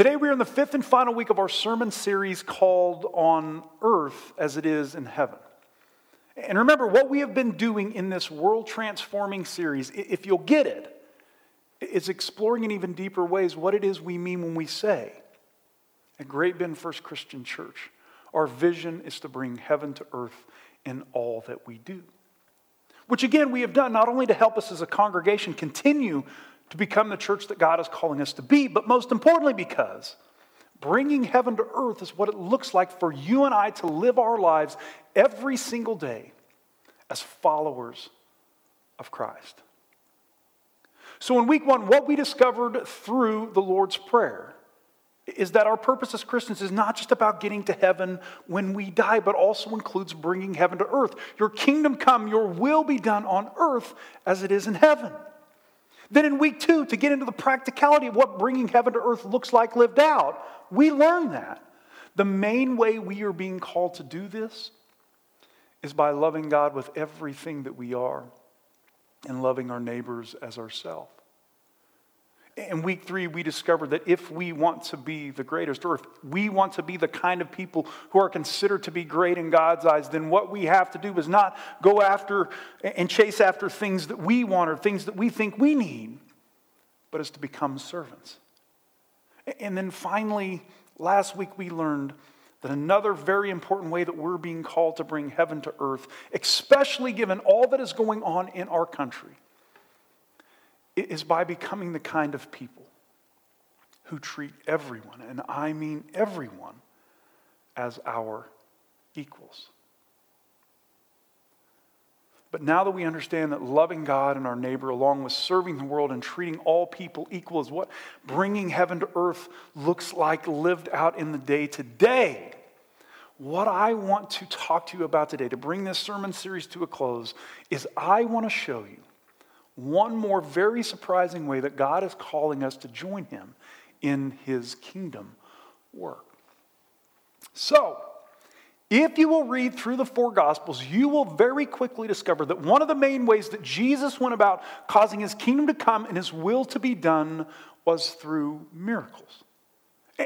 Today, we are in the fifth and final week of our sermon series called On Earth as It Is in Heaven. And remember, what we have been doing in this world transforming series, if you'll get it, is exploring in even deeper ways what it is we mean when we say, at Great Bend First Christian Church, our vision is to bring heaven to earth in all that we do. Which again, we have done not only to help us as a congregation continue to become the church that God is calling us to be, but most importantly, because bringing heaven to earth is what it looks like for you and I to live our lives every single day as followers of Christ. So, in week one, what we discovered through the Lord's Prayer is that our purpose as Christians is not just about getting to heaven when we die, but also includes bringing heaven to earth. Your kingdom come, your will be done on earth as it is in heaven. Then in week two, to get into the practicality of what bringing heaven to earth looks like lived out, we learn that. The main way we are being called to do this is by loving God with everything that we are and loving our neighbors as ourselves. In week three, we discovered that if we want to be the greatest, or if we want to be the kind of people who are considered to be great in God's eyes, then what we have to do is not go after and chase after things that we want or things that we think we need, but is to become servants. And then finally, last week we learned that another very important way that we're being called to bring heaven to earth, especially given all that is going on in our country, is by becoming the kind of people who treat everyone, and I mean everyone, as our equals. But now that we understand that loving God and our neighbor, along with serving the world and treating all people equal, is what bringing heaven to earth looks like lived out in the day to day, what I want to talk to you about today, to bring this sermon series to a close, is I want to show you one more very surprising way that God is calling us to join Him in His kingdom work. So, if you will read through the four Gospels, you will very quickly discover that one of the main ways that Jesus went about causing his kingdom to come and his will to be done was through miracles.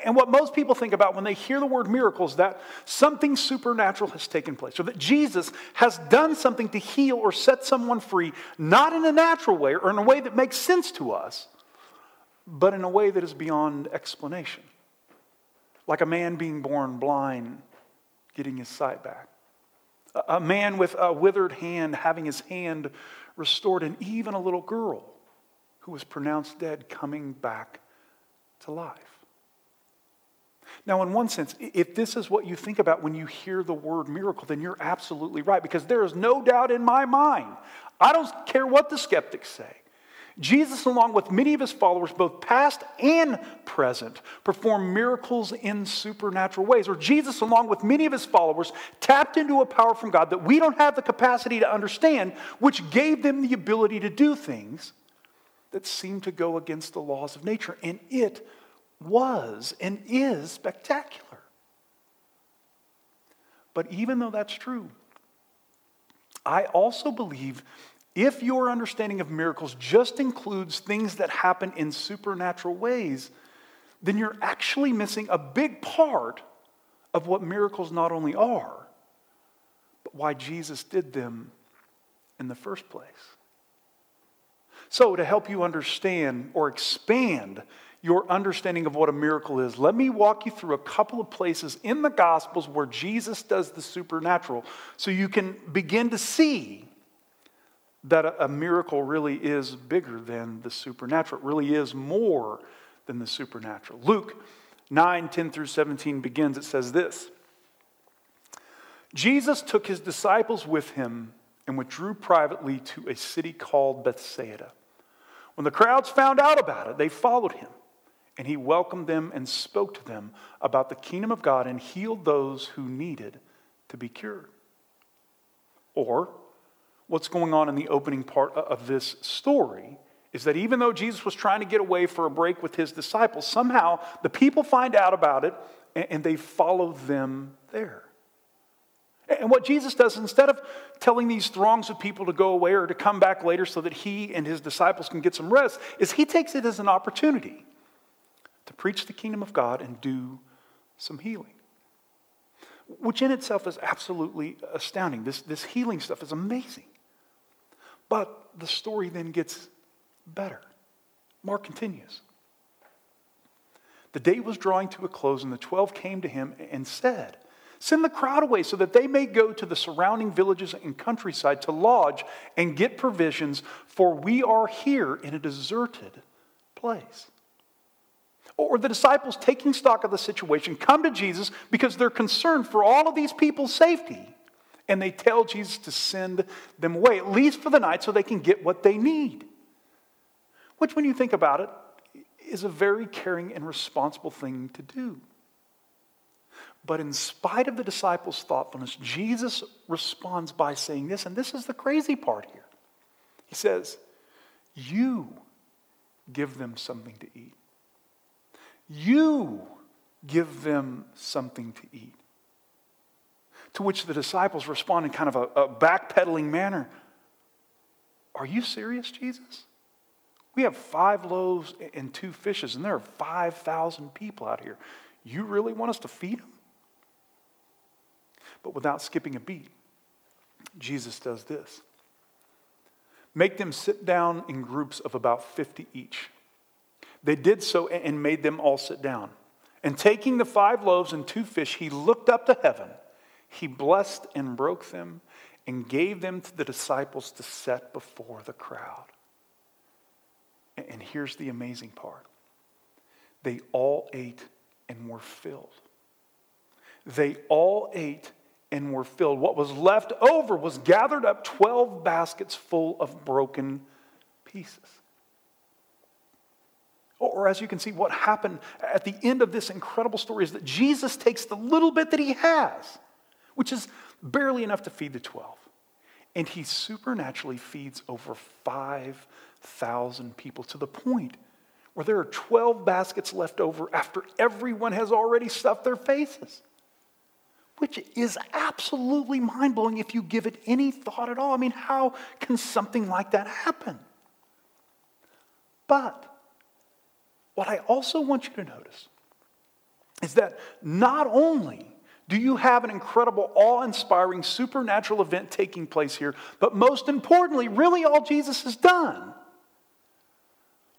And what most people think about when they hear the word miracles, that something supernatural has taken place, or that Jesus has done something to heal or set someone free, not in a natural way or in a way that makes sense to us, but in a way that is beyond explanation. Like a man being born blind getting his sight back. A man with a withered hand having his hand restored, and even a little girl who was pronounced dead coming back to life. Now, in one sense, if this is what you think about when you hear the word miracle, then you're absolutely right because there is no doubt in my mind. I don't care what the skeptics say. Jesus, along with many of his followers, both past and present, performed miracles in supernatural ways. Or Jesus, along with many of his followers, tapped into a power from God that we don't have the capacity to understand, which gave them the ability to do things that seem to go against the laws of nature. And it was and is spectacular. But even though that's true, I also believe if your understanding of miracles just includes things that happen in supernatural ways, then you're actually missing a big part of what miracles not only are, but why Jesus did them in the first place. So, to help you understand or expand your understanding of what a miracle is, let me walk you through a couple of places in the Gospels where Jesus does the supernatural so you can begin to see that a, miracle really is bigger than the supernatural. It really is more than the supernatural. Luke 9 10 through 17 begins, it says this Jesus took his disciples with him and withdrew privately to a city called Bethsaida. When the crowds found out about it, they followed him. And he welcomed them and spoke to them about the kingdom of God and healed those who needed to be cured. Or, what's going on in the opening part of this story is that even though Jesus was trying to get away for a break with his disciples, somehow the people find out about it and they follow them there. And what Jesus does, instead of telling these throngs of people to go away or to come back later so that he and his disciples can get some rest, is he takes it as an opportunity preach the kingdom of God and do some healing. Which in itself is absolutely astounding. This, this healing stuff is amazing. But the story then gets better. Mark continues. The day was drawing to a close, and the twelve came to him and said, Send the crowd away so that they may go to the surrounding villages and countryside to lodge and get provisions, for we are here in a deserted place. Or the disciples, taking stock of the situation, come to Jesus because they're concerned for all of these people's safety. And they tell Jesus to send them away, at least for the night, so they can get what they need. Which, when you think about it, is a very caring and responsible thing to do. But in spite of the disciples' thoughtfulness, Jesus responds by saying this, and this is the crazy part here. He says, You give them something to eat. You give them something to eat. To which the disciples respond in kind of a, a backpedaling manner Are you serious, Jesus? We have five loaves and two fishes, and there are 5,000 people out here. You really want us to feed them? But without skipping a beat, Jesus does this make them sit down in groups of about 50 each. They did so and made them all sit down. And taking the five loaves and two fish, he looked up to heaven. He blessed and broke them and gave them to the disciples to set before the crowd. And here's the amazing part they all ate and were filled. They all ate and were filled. What was left over was gathered up 12 baskets full of broken pieces. Or, as you can see, what happened at the end of this incredible story is that Jesus takes the little bit that he has, which is barely enough to feed the 12, and he supernaturally feeds over 5,000 people to the point where there are 12 baskets left over after everyone has already stuffed their faces, which is absolutely mind blowing if you give it any thought at all. I mean, how can something like that happen? But what I also want you to notice is that not only do you have an incredible, awe inspiring, supernatural event taking place here, but most importantly, really all Jesus has done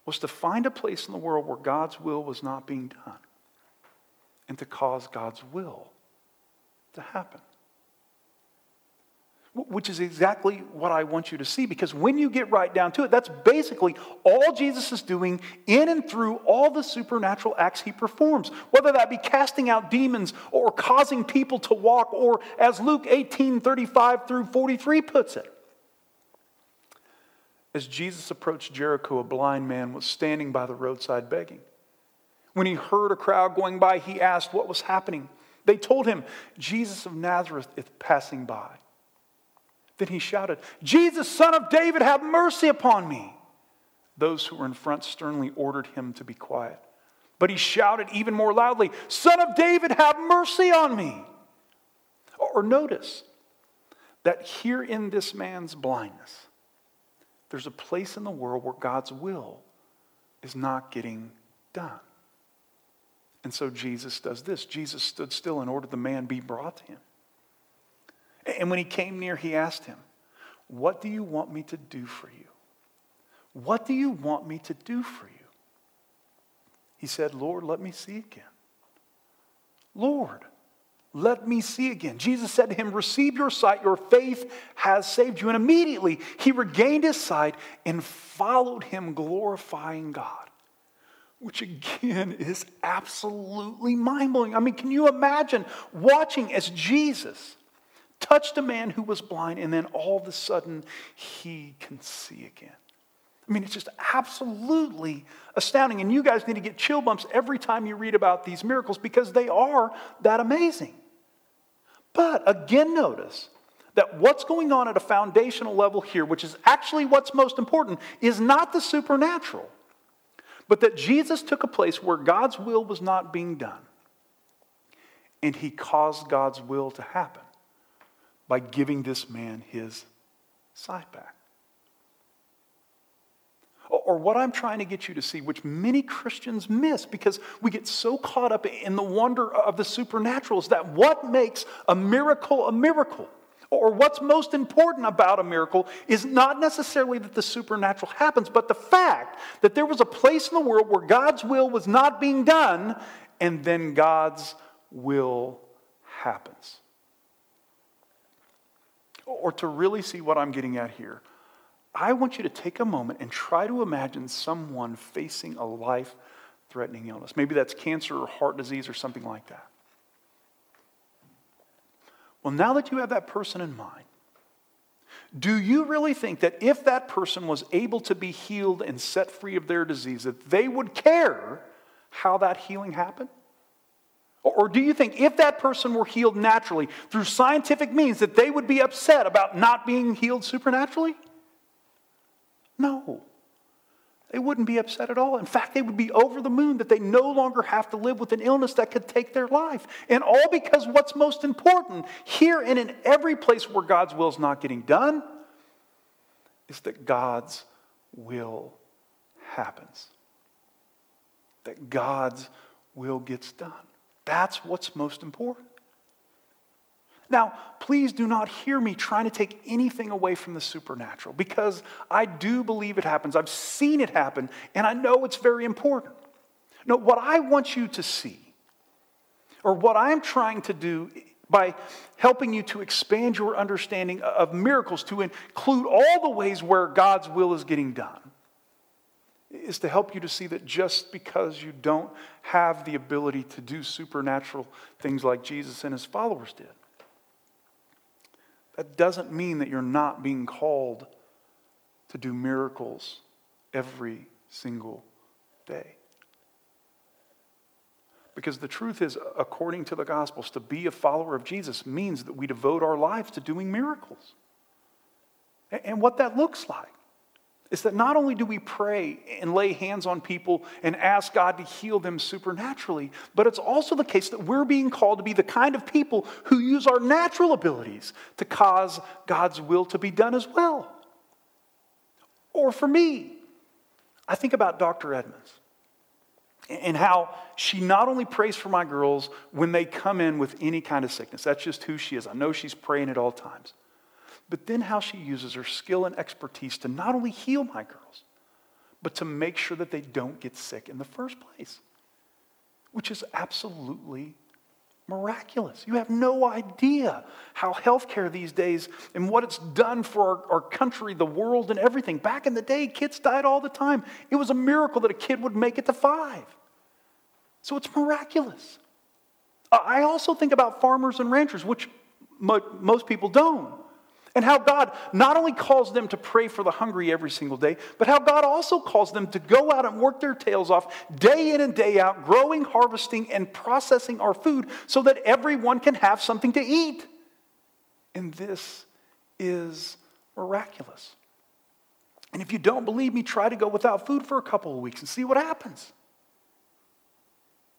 was to find a place in the world where God's will was not being done and to cause God's will to happen which is exactly what I want you to see. Because when you get right down to it, that's basically all Jesus is doing in and through all the supernatural acts he performs, whether that be casting out demons or causing people to walk, or as Luke 18 35 through 43 puts it. As Jesus approached Jericho, a blind man was standing by the roadside begging. When he heard a crowd going by, he asked what was happening. They told him, Jesus of Nazareth is passing by. Then he shouted, Jesus, son of David, have mercy upon me. Those who were in front sternly ordered him to be quiet. But he shouted even more loudly, Son of David, have mercy on me. Or notice that here in this man's blindness, there's a place in the world where God's will is not getting done. And so Jesus does this. Jesus stood still and ordered the man be brought to him. And when he came near, he asked him, What do you want me to do for you? What do you want me to do for you? He said, Lord, let me see again. Lord, let me see again. Jesus said to him, Receive your sight, your faith has saved you. And immediately he regained his sight and followed him, glorifying God, which again is absolutely mind blowing. I mean, can you imagine watching as Jesus touched a man who was blind, and then all of a sudden he can see again. I mean, it's just absolutely astounding. And you guys need to get chill bumps every time you read about these miracles because they are that amazing. But again, notice that what's going on at a foundational level here, which is actually what's most important, is not the supernatural, but that Jesus took a place where God's will was not being done. And he caused God's will to happen by giving this man his sight back. Or what I'm trying to get you to see, which many Christians miss because we get so caught up in the wonder of the supernatural, is that what makes a miracle a miracle, or what's most important about a miracle, is not necessarily that the supernatural happens, but the fact that there was a place in the world where God's will was not being done, and then God's will happens. Or to really see what I'm getting at here, I want you to take a moment and try to imagine someone facing a life threatening illness. Maybe that's cancer or heart disease or something like that. Well, now that you have that person in mind, do you really think that if that person was able to be healed and set free of their disease, that they would care how that healing happened? Or do you think if that person were healed naturally through scientific means, that they would be upset about not being healed supernaturally? No. They wouldn't be upset at all. In fact, they would be over the moon that they no longer have to live with an illness that could take their life. And all because what's most important here and in every place where God's will is not getting done is that God's will happens. That God's will gets done. That's what's most important. Now, please do not hear me trying to take anything away from the supernatural because I do believe it happens. I've seen it happen, and I know it's very important. No, what I want you to see, or what I'm trying to do by helping you to expand your understanding of miracles to include all the ways where God's will is getting done, is to help you to see that just because you don't have the ability to do supernatural things like Jesus and his followers did, that doesn't mean that you're not being called to do miracles every single day. Because the truth is, according to the Gospels, to be a follower of Jesus means that we devote our lives to doing miracles. And what that looks like is that not only do we pray and lay hands on people and ask God to heal them supernaturally, but it's also the case that we're being called to be the kind of people who use our natural abilities to cause God's will to be done as well. Or for me, I think about Dr. Edmonds and how she not only prays for my girls when they come in with any kind of sickness, that's just who she is. I know she's praying at all times but then how she uses her skill and expertise to not only heal my girls, but to make sure that they don't get sick in the first place, which is absolutely miraculous. You have no idea how healthcare these days and what it's done for our, our, country, the world, and everything. Back in the day, kids died all the time. It was a miracle that a kid would make it to five. So it's miraculous. I also think about farmers and ranchers, which most people don't. And how God not only calls them to pray for the hungry every single day, but how God also calls them to go out and work their tails off day in and day out, growing, harvesting, and processing our food so that everyone can have something to eat. And this is miraculous. And if you don't believe me, try to go without food for a couple of weeks and see what happens.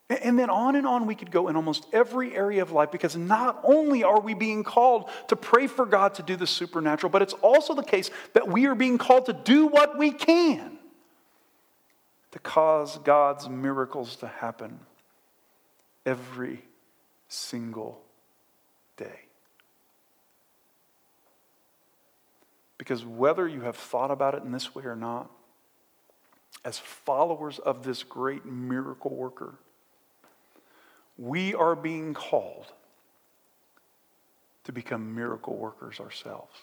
And then on and on we could go in almost every area of life because not only are we being called to pray for God to do the supernatural, but it's also the case that we are being called to do what we can to cause God's miracles to happen every single day. Because whether you have thought about it in this way or not, as followers of this great miracle worker, we are being called to become miracle workers ourselves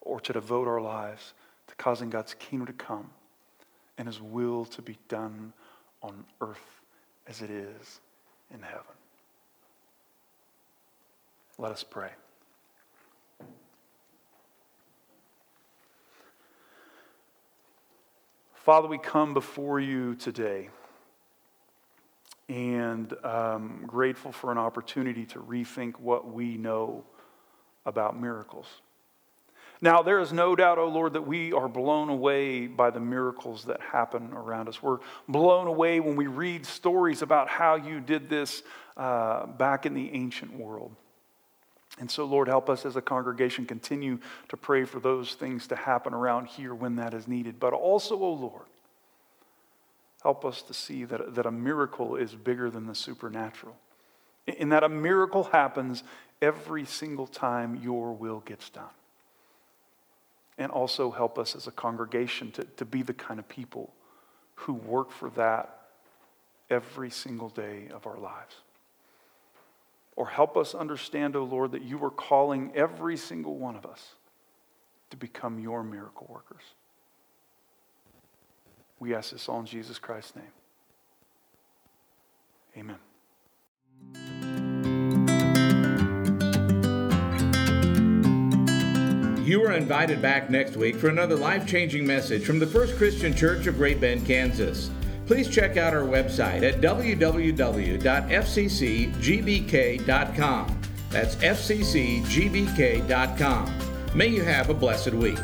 or to devote our lives to causing God's kingdom to come and his will to be done on earth as it is in heaven. Let us pray. Father, we come before you today and um, grateful for an opportunity to rethink what we know about miracles. Now, there is no doubt, O oh Lord, that we are blown away by the miracles that happen around us. We're blown away when we read stories about how you did this uh, back in the ancient world. And so, Lord, help us as a congregation continue to pray for those things to happen around here when that is needed. But also, O oh Lord, help us to see that, that a miracle is bigger than the supernatural. In that a miracle happens every single time your will gets done and also help us as a congregation to, to be the kind of people who work for that every single day of our lives. Or help us understand, O oh Lord, that you are calling every single one of us to become your miracle workers. We ask this all in Jesus Christ's name. Amen. You are invited back next week for another life changing message from the First Christian Church of Great Bend, Kansas. Please check out our website at www.fccgbk.com. That's fccgbk.com. May you have a blessed week.